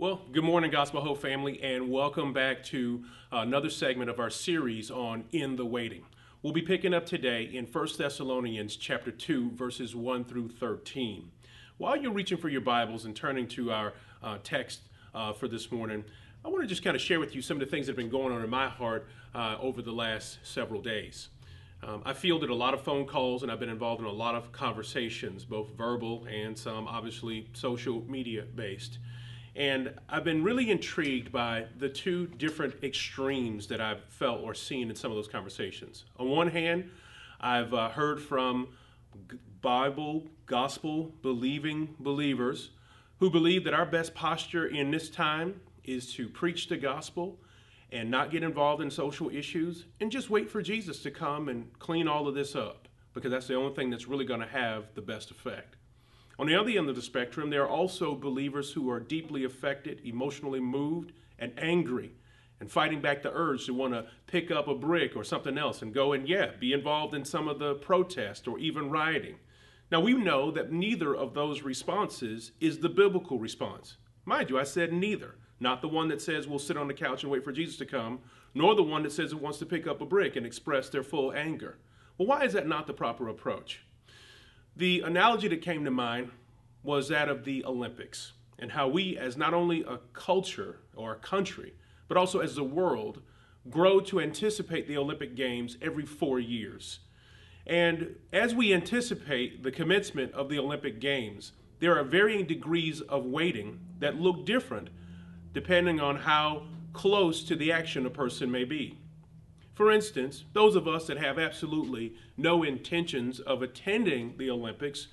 Well, good morning, Gospel Hope family, and welcome back to another segment of our series on In the Waiting. We'll be picking up today in 1 Thessalonians chapter 2, verses 1 through 13. While you're reaching for your Bibles and turning to our uh, text uh, for this morning, I want to just kind of share with you some of the things that have been going on in my heart uh, over the last several days. Um, I fielded a lot of phone calls and I've been involved in a lot of conversations, both verbal and some obviously social media based. And I've been really intrigued by the two different extremes that I've felt or seen in some of those conversations. On one hand, I've uh, heard from Bible, gospel believing believers who believe that our best posture in this time is to preach the gospel and not get involved in social issues and just wait for Jesus to come and clean all of this up because that's the only thing that's really going to have the best effect. On the other end of the spectrum, there are also believers who are deeply affected, emotionally moved, and angry, and fighting back the urge to want to pick up a brick or something else and go and, yeah, be involved in some of the protest or even rioting. Now, we know that neither of those responses is the biblical response. Mind you, I said neither. Not the one that says we'll sit on the couch and wait for Jesus to come, nor the one that says it wants to pick up a brick and express their full anger. Well, why is that not the proper approach? The analogy that came to mind was that of the Olympics and how we, as not only a culture or a country, but also as the world, grow to anticipate the Olympic Games every four years. And as we anticipate the commencement of the Olympic Games, there are varying degrees of waiting that look different depending on how close to the action a person may be. For instance, those of us that have absolutely no intentions of attending the Olympics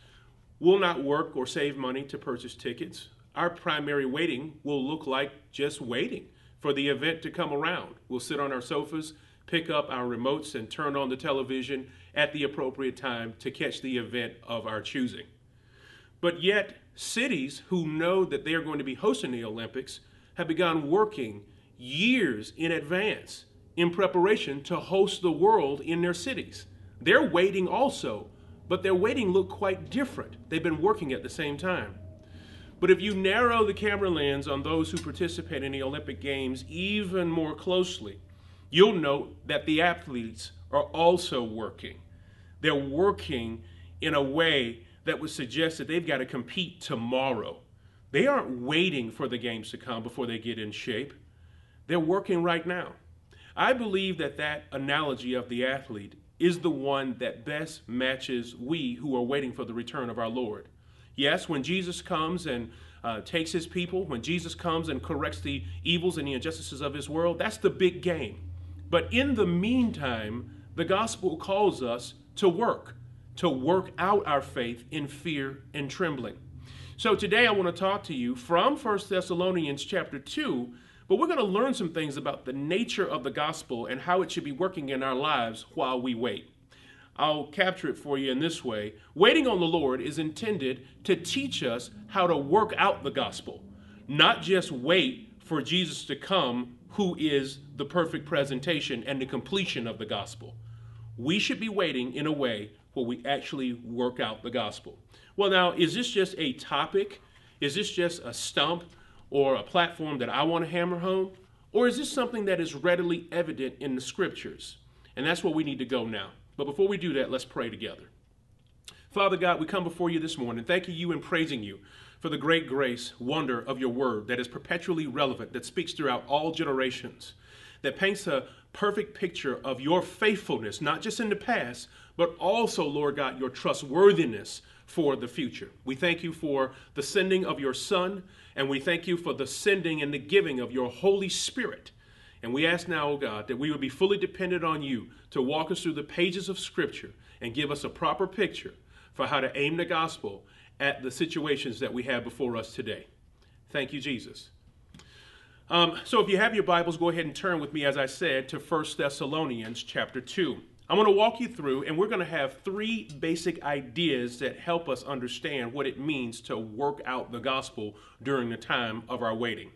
will not work or save money to purchase tickets. Our primary waiting will look like just waiting for the event to come around. We'll sit on our sofas, pick up our remotes, and turn on the television at the appropriate time to catch the event of our choosing. But yet, cities who know that they are going to be hosting the Olympics have begun working years in advance in preparation to host the world in their cities. They're waiting also, but their waiting look quite different. They've been working at the same time. But if you narrow the camera lens on those who participate in the Olympic Games even more closely, you'll note that the athletes are also working. They're working in a way that would suggest that they've got to compete tomorrow. They aren't waiting for the games to come before they get in shape. They're working right now. I believe that that analogy of the athlete is the one that best matches we who are waiting for the return of our Lord. Yes, when Jesus comes and uh, takes his people, when Jesus comes and corrects the evils and the injustices of his world, that's the big game. But in the meantime, the gospel calls us to work, to work out our faith in fear and trembling. So today I want to talk to you from 1 Thessalonians chapter 2 but we're going to learn some things about the nature of the gospel and how it should be working in our lives while we wait. I'll capture it for you in this way. Waiting on the Lord is intended to teach us how to work out the gospel, not just wait for Jesus to come, who is the perfect presentation and the completion of the gospel. We should be waiting in a way where we actually work out the gospel. Well, now, is this just a topic? Is this just a stump or a platform that I want to hammer home? Or is this something that is readily evident in the scriptures? And that's where we need to go now. But before we do that, let's pray together. Father God, we come before you this morning, thanking you and praising you for the great grace, wonder of your word that is perpetually relevant, that speaks throughout all generations, that paints a perfect picture of your faithfulness, not just in the past, but also, Lord God, your trustworthiness for the future. We thank you for the sending of your Son, and we thank you for the sending and the giving of your Holy Spirit. And we ask now, oh God, that we would be fully dependent on you to walk us through the pages of Scripture and give us a proper picture for how to aim the gospel at the situations that we have before us today. Thank you, Jesus. Um, so if you have your Bibles, go ahead and turn with me, as I said, to 1 Thessalonians chapter 2. I'm going to walk you through, and we're going to have three basic ideas that help us understand what it means to work out the gospel during the time of our waiting.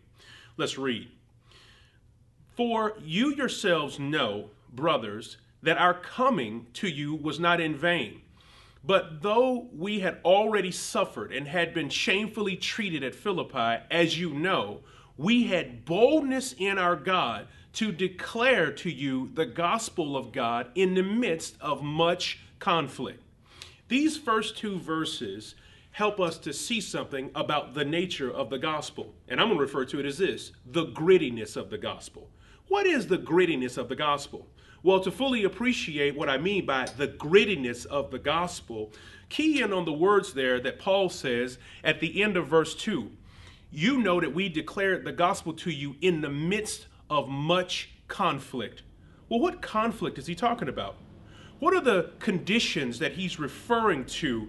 Let's read. For you yourselves know, brothers, that our coming to you was not in vain. But though we had already suffered and had been shamefully treated at Philippi, as you know, we had boldness in our God to declare to you the gospel of God in the midst of much conflict. These first two verses help us to see something about the nature of the gospel. And I'm going to refer to it as this the grittiness of the gospel. What is the grittiness of the gospel? Well, to fully appreciate what I mean by the grittiness of the gospel, key in on the words there that Paul says at the end of verse 2. You know that we declared the gospel to you in the midst of much conflict. Well, what conflict is he talking about? What are the conditions that he's referring to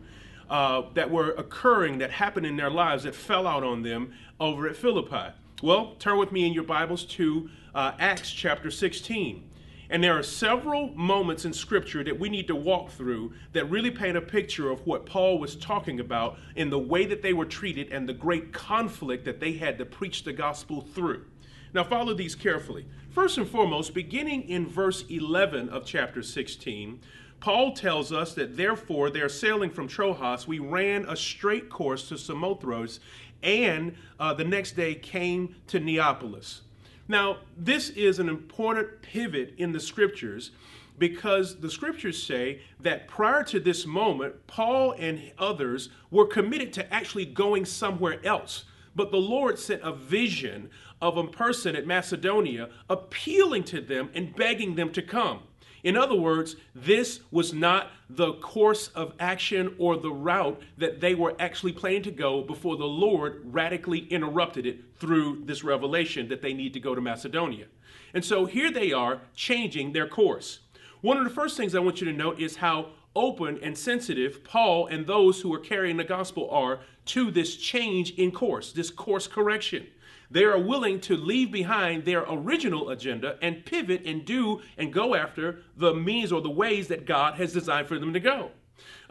uh, that were occurring, that happened in their lives, that fell out on them over at Philippi? Well, turn with me in your Bibles to uh, Acts chapter 16. And there are several moments in Scripture that we need to walk through that really paint a picture of what Paul was talking about in the way that they were treated and the great conflict that they had to preach the gospel through. Now, follow these carefully. First and foremost, beginning in verse 11 of chapter 16, Paul tells us that therefore they're sailing from Troas. We ran a straight course to Samothrace and uh, the next day came to Neapolis. Now, this is an important pivot in the scriptures because the scriptures say that prior to this moment, Paul and others were committed to actually going somewhere else. But the Lord sent a vision of a person at Macedonia appealing to them and begging them to come. In other words, this was not the course of action or the route that they were actually planning to go before the Lord radically interrupted it through this revelation that they need to go to Macedonia. And so here they are changing their course. One of the first things I want you to note is how open and sensitive Paul and those who are carrying the gospel are to this change in course, this course correction. They are willing to leave behind their original agenda and pivot and do and go after the means or the ways that God has designed for them to go.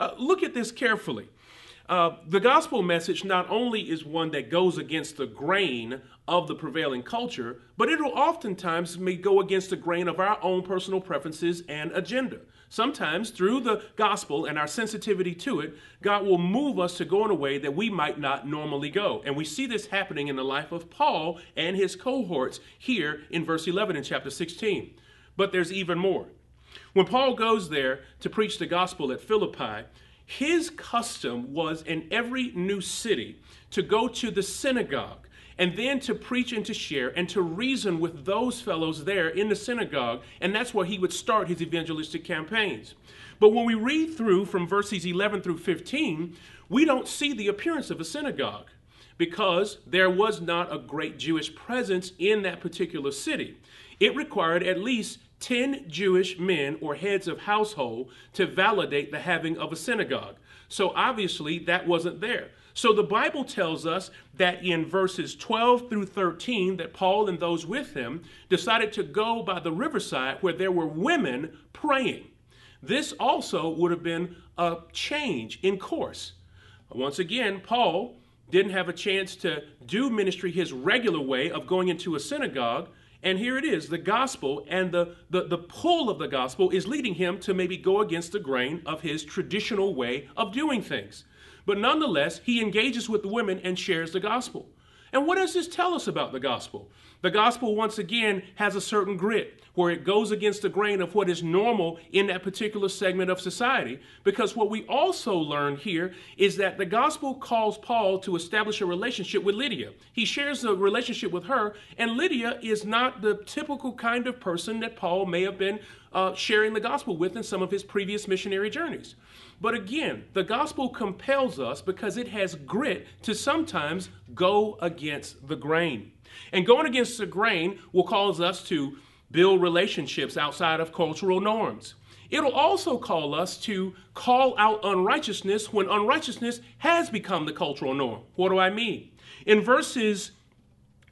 Uh, look at this carefully. Uh, the gospel message not only is one that goes against the grain of the prevailing culture, but it'll oftentimes may go against the grain of our own personal preferences and agenda. Sometimes, through the gospel and our sensitivity to it, God will move us to go in a way that we might not normally go. And we see this happening in the life of Paul and his cohorts here in verse 11 in chapter 16. But there's even more. When Paul goes there to preach the gospel at Philippi, his custom was in every new city to go to the synagogue and then to preach and to share and to reason with those fellows there in the synagogue. And that's where he would start his evangelistic campaigns. But when we read through from verses 11 through 15, we don't see the appearance of a synagogue because there was not a great Jewish presence in that particular city. It required at least 10 Jewish men or heads of household to validate the having of a synagogue. So obviously that wasn't there. So the Bible tells us that in verses 12 through 13 that Paul and those with him decided to go by the riverside where there were women praying. This also would have been a change in course. Once again, Paul didn't have a chance to do ministry his regular way of going into a synagogue. And here it is the gospel and the, the, the pull of the gospel is leading him to maybe go against the grain of his traditional way of doing things. But nonetheless, he engages with the women and shares the gospel. And what does this tell us about the gospel? The gospel, once again, has a certain grit where it goes against the grain of what is normal in that particular segment of society. Because what we also learn here is that the gospel calls Paul to establish a relationship with Lydia. He shares a relationship with her, and Lydia is not the typical kind of person that Paul may have been uh, sharing the gospel with in some of his previous missionary journeys. But again, the gospel compels us because it has grit to sometimes go against the grain. And going against the grain will cause us to build relationships outside of cultural norms. It'll also call us to call out unrighteousness when unrighteousness has become the cultural norm. What do I mean? In verses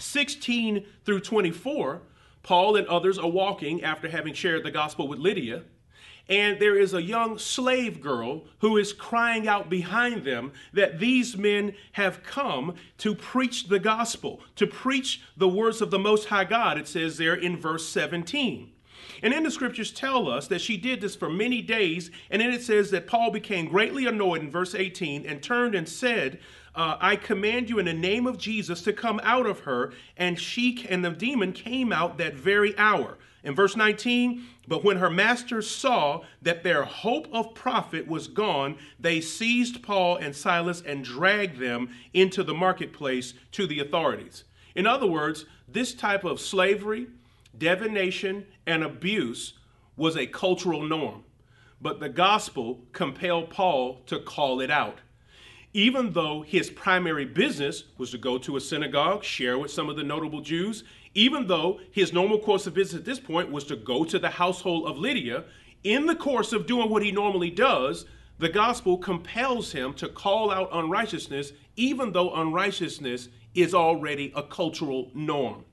16 through 24, Paul and others are walking after having shared the gospel with Lydia and there is a young slave girl who is crying out behind them that these men have come to preach the gospel, to preach the words of the Most High God, it says there in verse 17. And then the scriptures tell us that she did this for many days. And then it says that Paul became greatly annoyed in verse 18 and turned and said uh, I command you in the name of Jesus to come out of her. And she and the demon came out that very hour. In verse 19, but when her masters saw that their hope of profit was gone, they seized Paul and Silas and dragged them into the marketplace to the authorities. In other words, this type of slavery, divination, and abuse was a cultural norm. But the gospel compelled Paul to call it out even though his primary business was to go to a synagogue, share with some of the notable Jews, even though his normal course of business at this point was to go to the household of Lydia, in the course of doing what he normally does, the gospel compels him to call out unrighteousness, even though unrighteousness is already a cultural norm.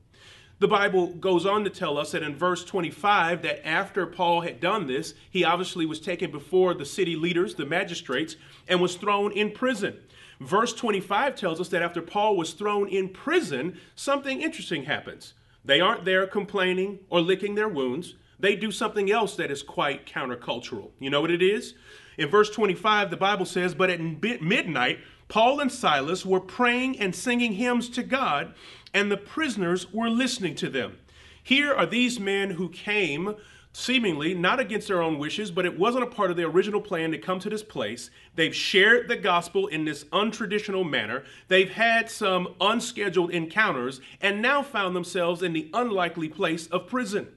The Bible goes on to tell us that in verse 25 that after Paul had done this, he obviously was taken before the city leaders, the magistrates, and was thrown in prison. Verse 25 tells us that after Paul was thrown in prison, something interesting happens. They aren't there complaining or licking their wounds. They do something else that is quite countercultural. You know what it is? In verse 25, the Bible says, But at midnight, Paul and Silas were praying and singing hymns to God, and the prisoners were listening to them. Here are these men who came seemingly not against their own wishes, but it wasn't a part of their original plan to come to this place. They've shared the gospel in this untraditional manner. They've had some unscheduled encounters and now found themselves in the unlikely place of prison.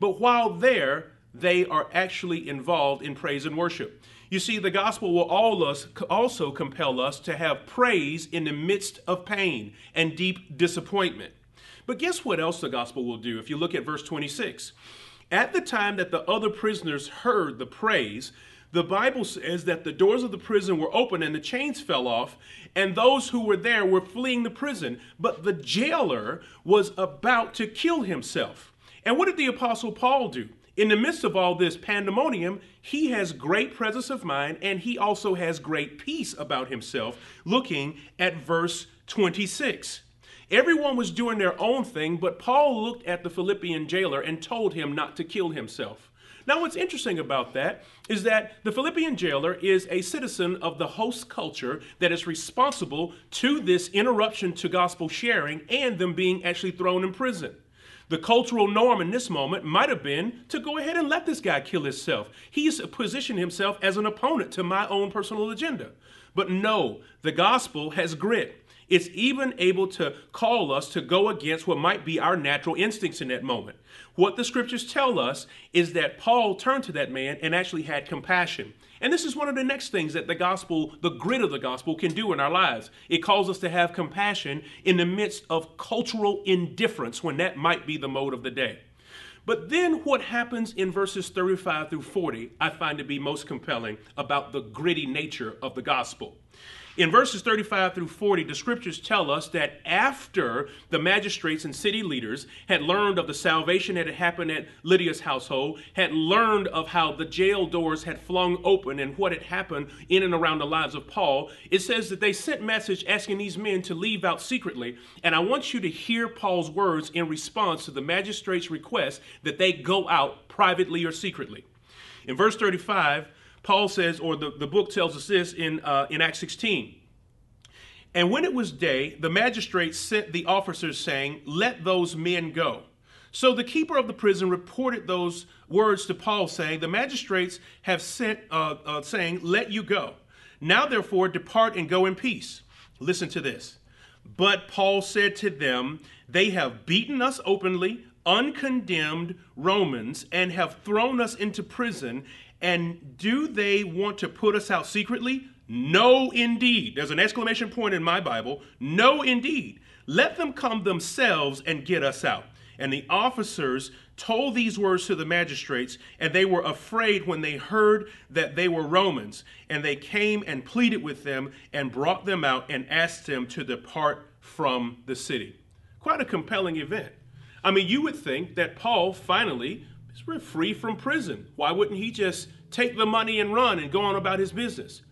But while there, they are actually involved in praise and worship. You see, the gospel will all us, also compel us to have praise in the midst of pain and deep disappointment. But guess what else the gospel will do if you look at verse 26? At the time that the other prisoners heard the praise, the Bible says that the doors of the prison were open and the chains fell off, and those who were there were fleeing the prison. But the jailer was about to kill himself. And what did the Apostle Paul do? In the midst of all this pandemonium, he has great presence of mind and he also has great peace about himself. Looking at verse 26. Everyone was doing their own thing, but Paul looked at the Philippian jailer and told him not to kill himself. Now, what's interesting about that is that the Philippian jailer is a citizen of the host culture that is responsible to this interruption to gospel sharing and them being actually thrown in prison. The cultural norm in this moment might have been to go ahead and let this guy kill himself. He's positioned himself as an opponent to my own personal agenda. But no, the gospel has grit. It's even able to call us to go against what might be our natural instincts in that moment. What the scriptures tell us is that Paul turned to that man and actually had compassion. And this is one of the next things that the gospel, the grit of the gospel, can do in our lives. It calls us to have compassion in the midst of cultural indifference when that might be the mode of the day. But then what happens in verses 35 through 40, I find to be most compelling about the gritty nature of the gospel. In verses 35 through 40, the scriptures tell us that after the magistrates and city leaders had learned of the salvation that had happened at Lydia's household, had learned of how the jail doors had flung open and what had happened in and around the lives of Paul, it says that they sent message asking these men to leave out secretly. And I want you to hear Paul's words in response to the magistrate's request that they go out privately or secretly. In verse 35, Paul says, or the, the book tells us this in, uh, in Acts 16. And when it was day, the magistrates sent the officers, saying, Let those men go. So the keeper of the prison reported those words to Paul, saying, The magistrates have sent, uh, uh, saying, Let you go. Now therefore depart and go in peace. Listen to this. But Paul said to them, They have beaten us openly, uncondemned Romans, and have thrown us into prison, and do they want to put us out secretly? No, indeed. There's an exclamation point in my Bible. No, indeed. Let them come themselves and get us out. And the officers told these words to the magistrates, and they were afraid when they heard that they were Romans. And they came and pleaded with them and brought them out and asked them to depart from the city. Quite a compelling event. I mean, you would think that Paul finally we're free from prison. Why wouldn't he just take the money and run and go on about his business?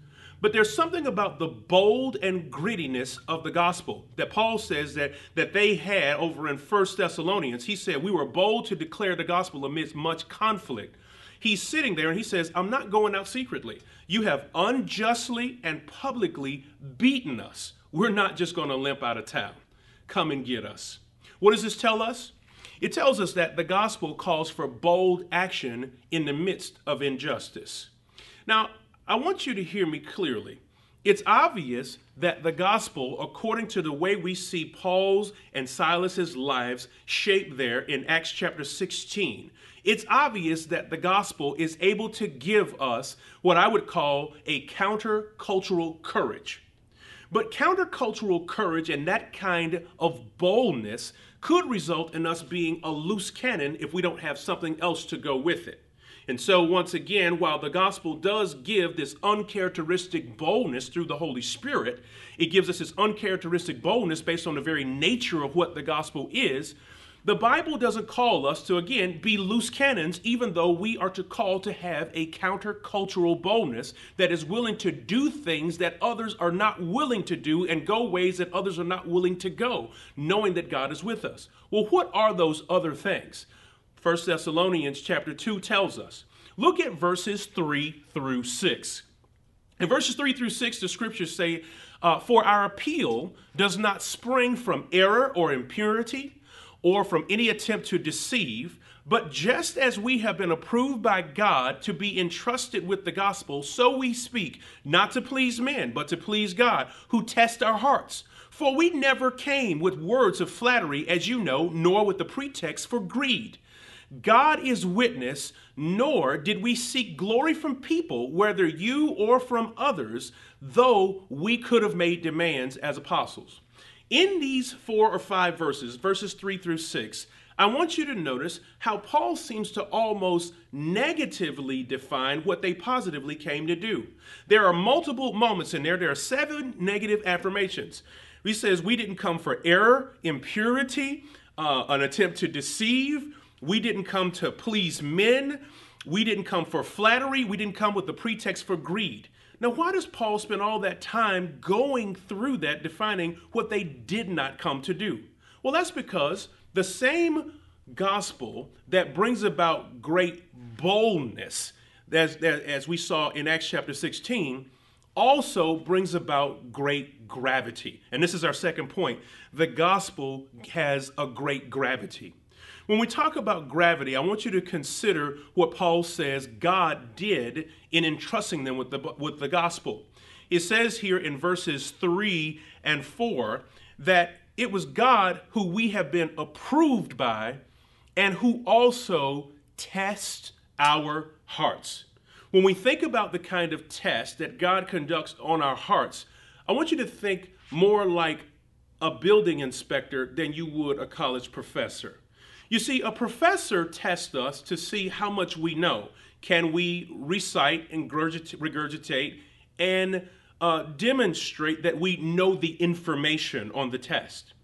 But there's something about the bold and grittiness of the gospel that Paul says that, that they had over in First Thessalonians. He said, We were bold to declare the gospel amidst much conflict. He's sitting there and he says, I'm not going out secretly. You have unjustly and publicly beaten us. we're not just going to limp out of town. Come and get us. What does this tell us? It tells us that the gospel calls for bold action in the midst of injustice. Now, I want you to hear me clearly. It's obvious that the gospel, according to the way we see Paul's and Silas's lives shaped there in Acts chapter 16, it's obvious that the gospel is able to give us what I would call a countercultural courage. But countercultural courage and that kind of boldness could result in us being a loose cannon if we don't have something else to go with it. And so, once again, while the gospel does give this uncharacteristic boldness through the Holy Spirit, it gives us this uncharacteristic boldness based on the very nature of what the gospel is. The Bible doesn't call us to, again, be loose cannons, even though we are to call to have a countercultural boldness that is willing to do things that others are not willing to do and go ways that others are not willing to go, knowing that God is with us. Well, what are those other things? 1 Thessalonians chapter 2 tells us. Look at verses 3 through 6. In verses 3 through 6, the scriptures say, uh, For our appeal does not spring from error or impurity or from any attempt to deceive, but just as we have been approved by God to be entrusted with the gospel, so we speak, not to please men, but to please God, who tests our hearts. For we never came with words of flattery, as you know, nor with the pretext for greed. God is witness, nor did we seek glory from people, whether you or from others, though we could have made demands as apostles. In these four or five verses, verses three through six, I want you to notice how Paul seems to almost negatively define what they positively came to do. There are multiple moments in there, there are seven negative affirmations. He says, We didn't come for error, impurity, uh, an attempt to deceive, we didn't come to please men. We didn't come for flattery. We didn't come with the pretext for greed. Now, why does Paul spend all that time going through that, defining what they did not come to do? Well, that's because the same gospel that brings about great boldness, as, as we saw in Acts chapter 16, also brings about great gravity. And this is our second point. The gospel has a great gravity. When we talk about gravity, I want you to consider what Paul says God did in entrusting them with the, with the gospel. It says here in verses 3 and 4 that it was God who we have been approved by and who also tests our hearts. When we think about the kind of test that God conducts on our hearts, I want you to think more like a building inspector than you would a college professor. You see, a professor tests us to see how much we know. Can we recite and regurgitate and uh, demonstrate that we know the information on the test?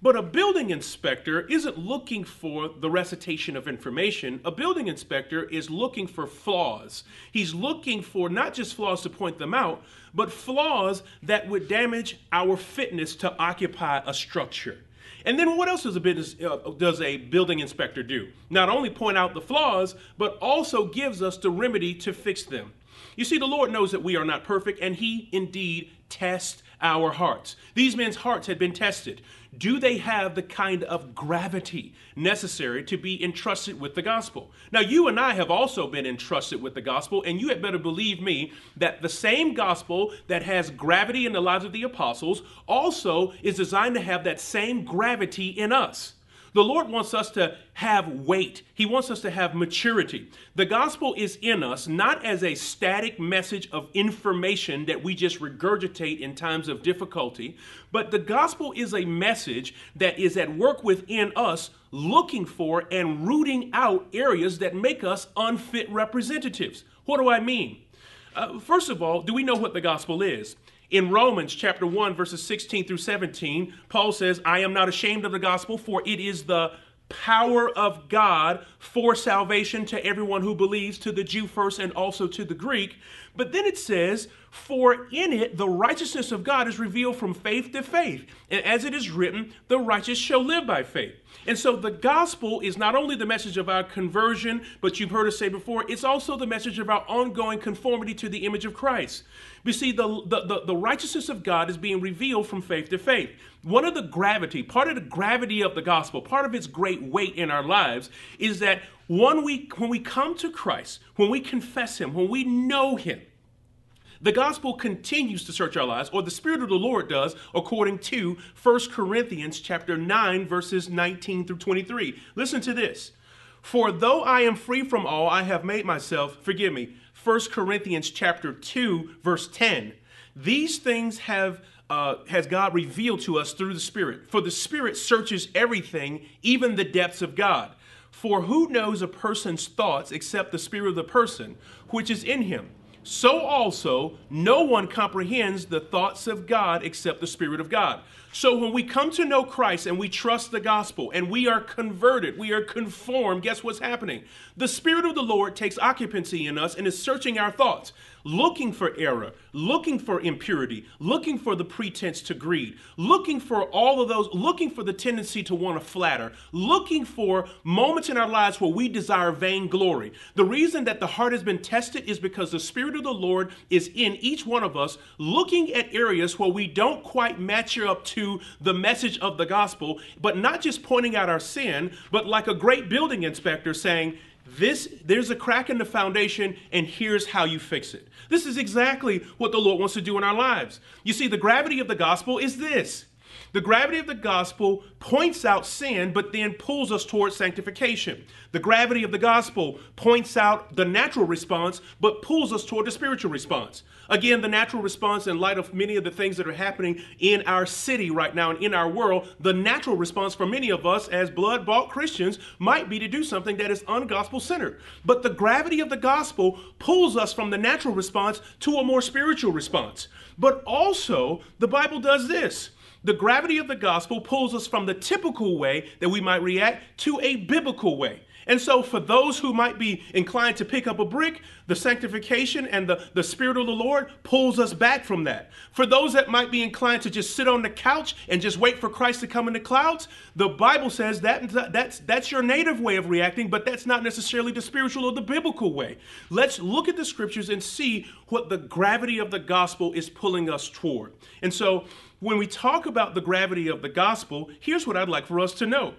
But a building inspector isn't looking for the recitation of information. A building inspector is looking for flaws. He's looking for not just flaws to point them out, but flaws that would damage our fitness to occupy a structure. And then what else does a business uh, does a building inspector do? Not only point out the flaws, but also gives us the remedy to fix them. You see, the Lord knows that we are not perfect, and He indeed tests our hearts. These men's hearts had been tested. Do they have the kind of gravity necessary to be entrusted with the gospel? Now, you and I have also been entrusted with the gospel, and you had better believe me that the same gospel that has gravity in the lives of the apostles also is designed to have that same gravity in us. The Lord wants us to have weight. He wants us to have maturity. The gospel is in us not as a static message of information that we just regurgitate in times of difficulty, but the gospel is a message that is at work within us, looking for and rooting out areas that make us unfit representatives. What do I mean? Uh, first of all, do we know what the gospel is? In Romans chapter 1, verses 16 through 17, Paul says, I am not ashamed of the gospel, for it is the power of God for salvation to everyone who believes, to the Jew first and also to the Greek. But then it says, For in it the righteousness of God is revealed from faith to faith. And as it is written, the righteous shall live by faith. And so the gospel is not only the message of our conversion, but you've heard us say before, it's also the message of our ongoing conformity to the image of Christ. You see, the, the, the, the, righteousness of God is being revealed from faith to faith. One of the gravity, part of the gravity of the gospel, part of its great weight in our lives is that one week when we come to Christ, when we confess Him, when we know Him, the gospel continues to search our lives, or the Spirit of the Lord does, according to 1 Corinthians chapter 9, verses 19 through 23. Listen to this. For though I am free from all, I have made myself, forgive me, 1 Corinthians chapter 2, verse 10. These things have uh, has God revealed to us through the Spirit. For the Spirit searches everything, even the depths of God. For who knows a person's thoughts except the spirit of the person which is in him? So also, no one comprehends the thoughts of God except the Spirit of God. So when we come to know Christ and we trust the gospel and we are converted, we are conformed, guess what's happening? The Spirit of the Lord takes occupancy in us and is searching our thoughts looking for error, looking for impurity, looking for the pretense to greed, looking for all of those, looking for the tendency to want to flatter, looking for moments in our lives where we desire vainglory. The reason that the heart has been tested is because the Spirit of the Lord is in each one of us, looking at areas where we don't quite match up to the message of the gospel, but not just pointing out our sin, but like a great building inspector saying, this there's a crack in the foundation and here's how you fix it. This is exactly what the lord wants to do in our lives. You see the gravity of the gospel is this the gravity of the gospel points out sin, but then pulls us towards sanctification. The gravity of the gospel points out the natural response, but pulls us toward the spiritual response. Again, the natural response, in light of many of the things that are happening in our city right now and in our world, the natural response for many of us as blood bought Christians might be to do something that is ungospel centered. But the gravity of the gospel pulls us from the natural response to a more spiritual response. But also, the Bible does this. The gravity of the gospel pulls us from the typical way that we might react to a biblical way. And so, for those who might be inclined to pick up a brick, the sanctification and the, the Spirit of the Lord pulls us back from that. For those that might be inclined to just sit on the couch and just wait for Christ to come in the clouds, the Bible says that that's, that's your native way of reacting, but that's not necessarily the spiritual or the biblical way. Let's look at the scriptures and see what the gravity of the gospel is pulling us toward. And so, when we talk about the gravity of the gospel, here's what I'd like for us to know.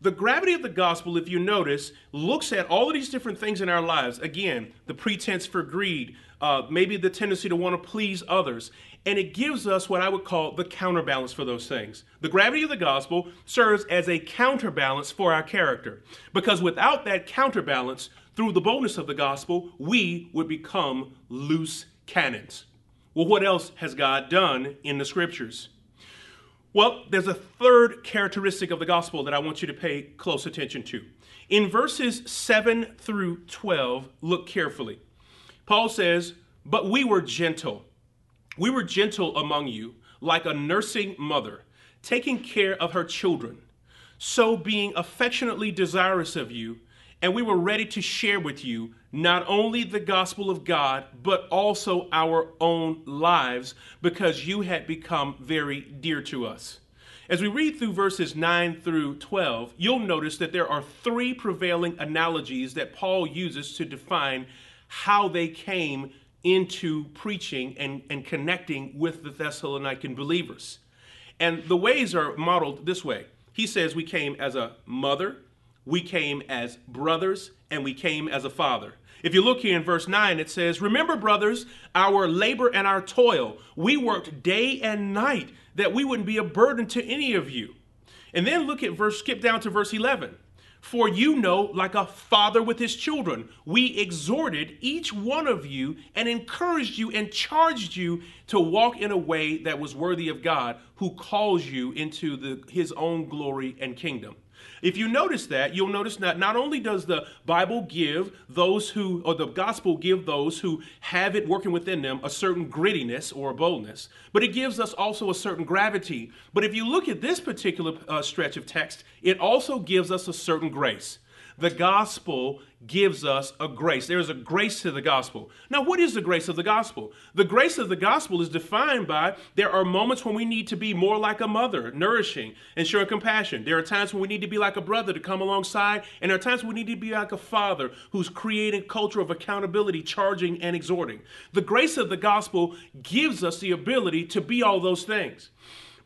The gravity of the gospel, if you notice, looks at all of these different things in our lives. Again, the pretense for greed, uh, maybe the tendency to want to please others. And it gives us what I would call the counterbalance for those things. The gravity of the gospel serves as a counterbalance for our character. Because without that counterbalance, through the boldness of the gospel, we would become loose cannons. Well, what else has God done in the scriptures? Well, there's a third characteristic of the gospel that I want you to pay close attention to. In verses 7 through 12, look carefully. Paul says, But we were gentle. We were gentle among you, like a nursing mother, taking care of her children. So, being affectionately desirous of you, and we were ready to share with you not only the gospel of God, but also our own lives because you had become very dear to us. As we read through verses 9 through 12, you'll notice that there are three prevailing analogies that Paul uses to define how they came into preaching and, and connecting with the Thessalonian believers. And the ways are modeled this way. He says we came as a mother, we came as brothers, and we came as a father. If you look here in verse 9, it says, Remember, brothers, our labor and our toil. We worked day and night that we wouldn't be a burden to any of you. And then look at verse, skip down to verse 11. For you know, like a father with his children, we exhorted each one of you and encouraged you and charged you to walk in a way that was worthy of God, who calls you into the, his own glory and kingdom. If you notice that, you'll notice that not only does the Bible give those who, or the gospel give those who have it working within them a certain grittiness or boldness, but it gives us also a certain gravity. But if you look at this particular uh, stretch of text, it also gives us a certain grace. The gospel gives us a grace. There is a grace to the gospel. Now, what is the grace of the gospel? The grace of the gospel is defined by there are moments when we need to be more like a mother, nourishing and showing compassion. There are times when we need to be like a brother to come alongside, and there are times when we need to be like a father who's creating culture of accountability, charging and exhorting. The grace of the gospel gives us the ability to be all those things.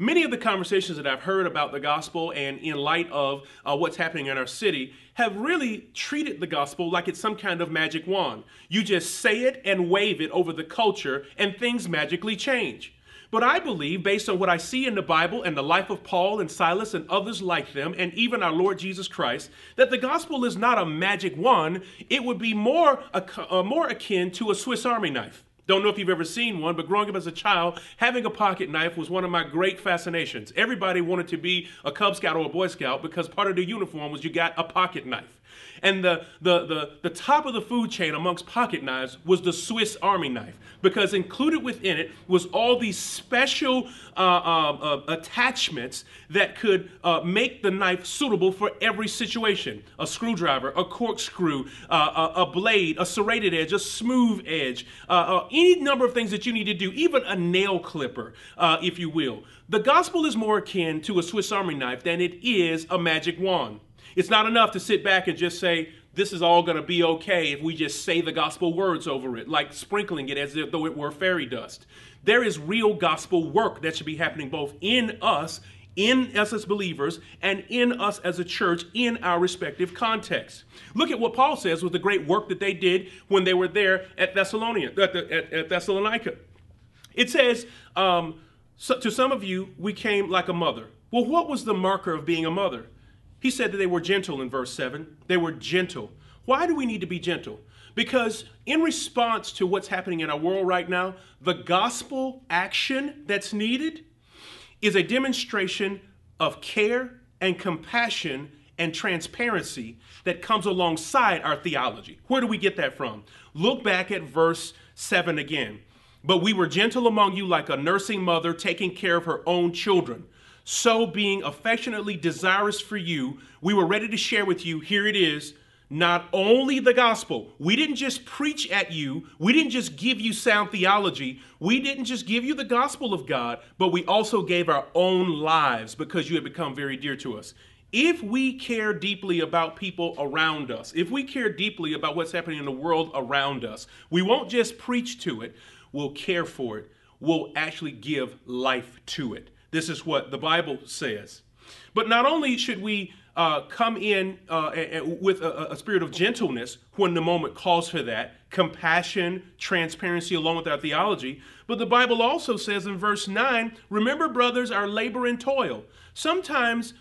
Many of the conversations that I've heard about the gospel and in light of uh, what's happening in our city have really treated the gospel like it's some kind of magic wand. You just say it and wave it over the culture, and things magically change. But I believe, based on what I see in the Bible and the life of Paul and Silas and others like them, and even our Lord Jesus Christ, that the gospel is not a magic wand. It would be more, uh, more akin to a Swiss Army knife. Don't know if you've ever seen one, but growing up as a child, having a pocket knife was one of my great fascinations. Everybody wanted to be a Cub Scout or a Boy Scout because part of the uniform was you got a pocket knife. And the, the, the, the top of the food chain amongst pocket knives was the Swiss Army knife, because included within it was all these special uh, uh, uh, attachments that could uh, make the knife suitable for every situation a screwdriver, a corkscrew, uh, a, a, blade, a serrated edge, a smooth edge, uh, any number of things that you need to do, even a nail clipper, if you will. The gospel is more akin to a Swiss Army knife than it is a magic wand. It's not enough to sit back and just say, this is all going to be okay if we just say the gospel words over it, like sprinkling it as though it were fairy dust. There is real gospel work that should be happening both in us, in us as believers, and in us as a church in our respective contexts. Look at what Paul says with the great work that they did when they were there at Thessalonica. At, at, at Thessalonica. It says, um, so, to some of you, we came like a mother. Well, what was the marker of being a mother? He said that they were gentle in verse 7. They were gentle. Why do we need to be gentle? Because in response to what's happening in our world right now, the gospel action that's needed is a demonstration of care and compassion and transparency that comes alongside our theology. Where do we get that from? Look back at verse 7 again. But we were gentle among you like a nursing mother taking care of her own children. So, being affectionately desirous for you, we were ready to share with you. Here it is not only the gospel. We didn't just preach at you, we didn't just give you sound theology, we didn't just give you the gospel of God, but we also gave our own lives because you had become very dear to us. If we care deeply about people around us, if we care deeply about what's happening in the world around us, we won't just preach to it, we'll care for it, we'll actually give life to it. This is what the Bible says. But not only should we uh, come in uh, with a, a, spirit of gentleness when the moment calls for that, compassion, transparency, along with our theology, but the Bible also says in verse 9, remember, brothers, our labor and toil. Sometimes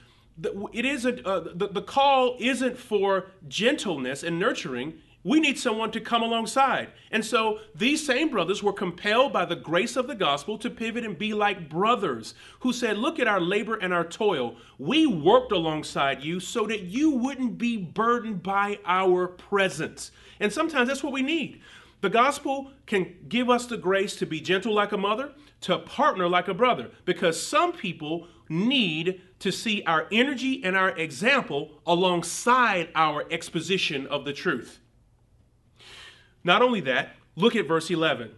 it is a, uh, the, the call isn't for gentleness and nurturing, we need someone to come alongside. And so these same brothers were compelled by the grace of the gospel to pivot and be like brothers who said, Look at our labor and our toil. We worked alongside you so that you wouldn't be burdened by our presence. And sometimes that's what we need. The gospel can give us the grace to be gentle like a mother, to partner like a brother, because some people need to see our energy and our example alongside our exposition of the truth. Not only that, look at verse 11.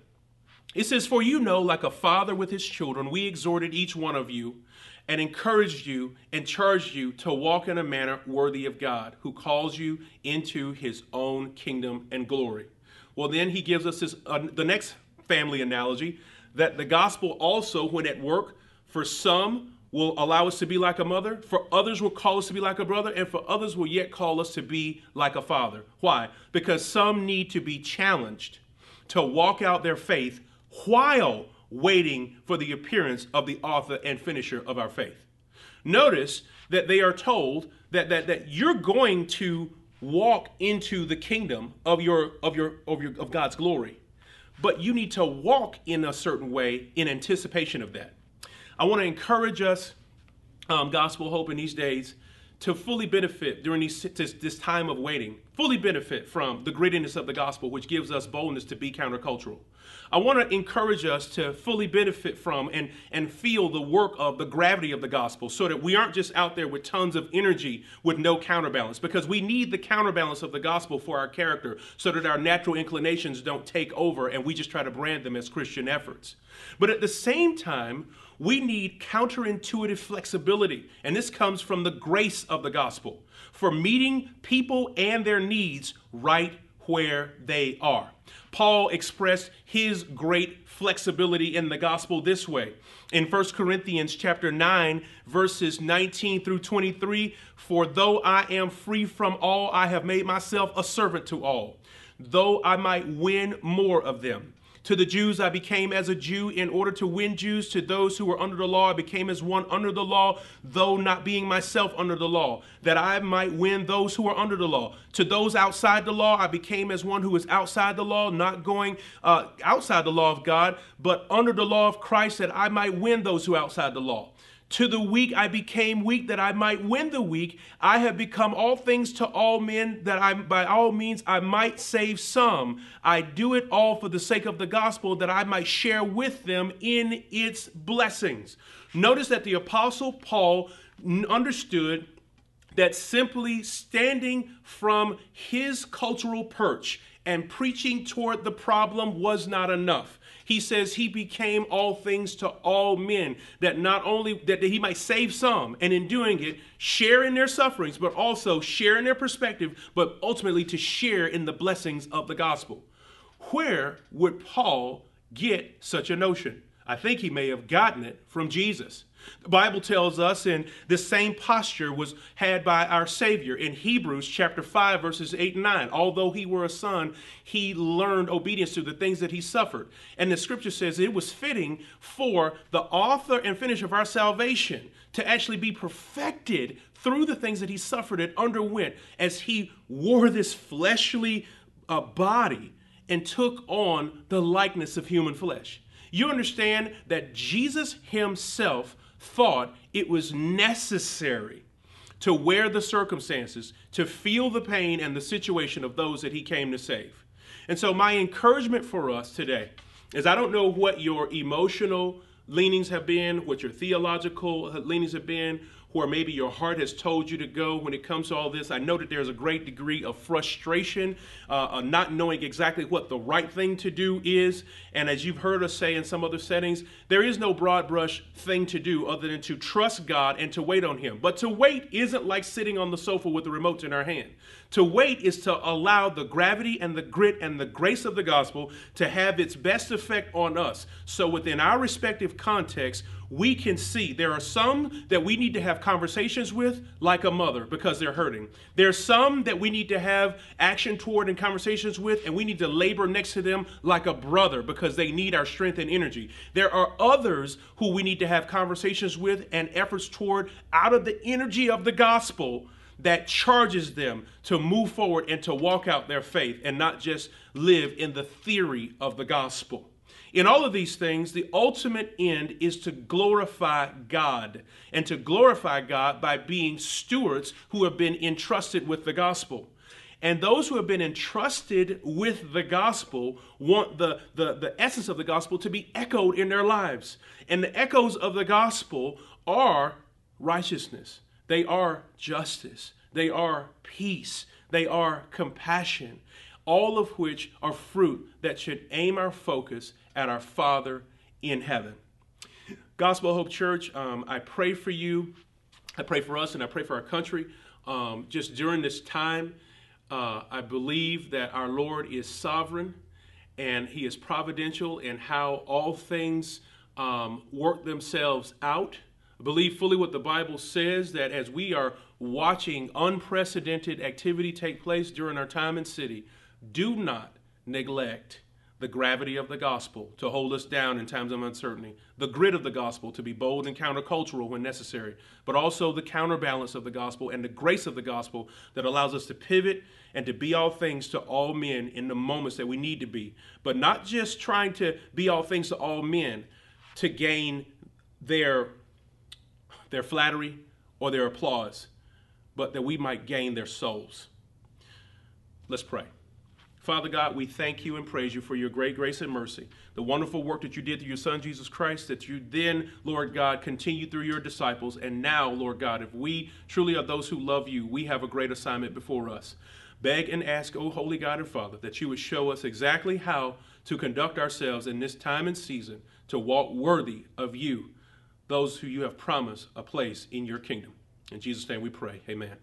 It says, For you know, like a father with his children, we exhorted each one of you and encouraged you and charged you to walk in a manner worthy of God, who calls you into his own kingdom and glory. Well, then he gives us this, uh, the next family analogy that the gospel also, when at work, for some will allow us to be like a mother, for others will call us to be like a brother, and for others will yet call us to be like a father. Why? Because some need to be challenged to walk out their faith while waiting for the appearance of the author and finisher of our faith. Notice that they are told that, that, that you're going to walk into the kingdom of your of your of your of God's glory. But you need to walk in a certain way in anticipation of that. I want to encourage us, um, Gospel Hope, in these days to fully benefit during these, this, this time of waiting, fully benefit from the grittiness of the gospel, which gives us boldness to be countercultural. I want to encourage us to fully benefit from and, and feel the work of the gravity of the gospel so that we aren't just out there with tons of energy with no counterbalance because we need the counterbalance of the gospel for our character so that our natural inclinations don't take over and we just try to brand them as Christian efforts. But at the same time, we need counterintuitive flexibility, and this comes from the grace of the gospel for meeting people and their needs right where they are. Paul expressed his great flexibility in the gospel this way. In 1 Corinthians chapter 9 verses 19 through 23, for though I am free from all, I have made myself a servant to all, though I might win more of them. To the Jews, I became as a Jew in order to win Jews. To those who were under the law, I became as one under the law, though not being myself under the law, that I might win those who are under the law. To those outside the law, I became as one who is outside the law, not going uh, outside the law of God, but under the law of Christ, that I might win those who are outside the law. To the weak I became weak that I might win the weak. I have become all things to all men that I by all means I might save some. I do it all for the sake of the gospel that I might share with them in its blessings. Notice that the apostle Paul understood that simply standing from his cultural perch and preaching toward the problem was not enough he says he became all things to all men, that not only that he might save some, and in doing it, share in their sufferings, but also share in their perspective, but ultimately to share in the blessings of the gospel. Where would Paul get such a notion? I think he may have gotten it from Jesus. The Bible tells us in the same posture was had by our Savior in Hebrews chapter 5 verses 8 and 9. Although he were a son, he learned obedience to the things that he suffered. And the scripture says it was fitting for the author and finisher of our salvation to actually be perfected through the things that he suffered and underwent as he wore this fleshly uh, body and took on the likeness of human flesh. You understand that Jesus himself thought it was necessary to wear the circumstances, to feel the pain and the situation of those that he came to save. And so, my encouragement for us today is I don't know what your emotional leanings have been, what your theological leanings have been, where maybe your heart has told you to go when it comes to all this. I know that there's a great degree of frustration, uh, not knowing exactly what the right thing to do is. And as you've heard us say in some other settings, there is no broad brush thing to do other than to trust God and to wait on Him. But to wait isn't like sitting on the sofa with the remote in our hand. To wait is to allow the gravity and the grit and the grace of the gospel to have its best effect on us. So within our respective context, we can see there are some that we need to have conversations with like a mother because they're hurting. There's some that we need to have action toward and conversations with and we need to labor next to them like a brother because they need our strength and energy. There are others who we need to have conversations with and efforts toward out of the energy of the gospel that charges them to move forward and to walk out their faith and not just live in the theory of the gospel. In all of these things, the ultimate end is to glorify God and to glorify God by being stewards who have been entrusted with the gospel. And those who have been entrusted with the gospel want the, the, the essence of the gospel to be echoed in their lives. And the echoes of the gospel are righteousness, they are justice, they are peace, they are compassion, all of which are fruit that should aim our focus at our Father in heaven. Gospel Hope Church, um, I pray for you. I pray for us and I pray for our country. Um, just during this time, uh, I believe that our Lord is sovereign and He is providential in how all things um, work themselves out. I believe fully what the Bible says that as we are watching unprecedented activity take place during our time in city, do not neglect the gravity of the gospel to hold us down in times of uncertainty, the grit of the gospel to be bold and countercultural when necessary, but also the counterbalance of the gospel and the grace of the gospel that allows us to pivot and to be all things to all men in the moments that we need to be, but not just trying to be all things to all men to gain their, their flattery or their applause, but that we might gain their souls. Let's pray. Father God, we thank you and praise you for your great grace and mercy, the wonderful work that you did through your Son, Jesus Christ, that you then, Lord God, continue through your disciples. And now, Lord God, if we truly are those who love you, we have a great assignment before us. Beg and ask, O holy God and Father, that you would show us exactly how to conduct ourselves in this time and season to walk worthy of you, those who you have promised a place in your kingdom. In Jesus' name we pray. Amen.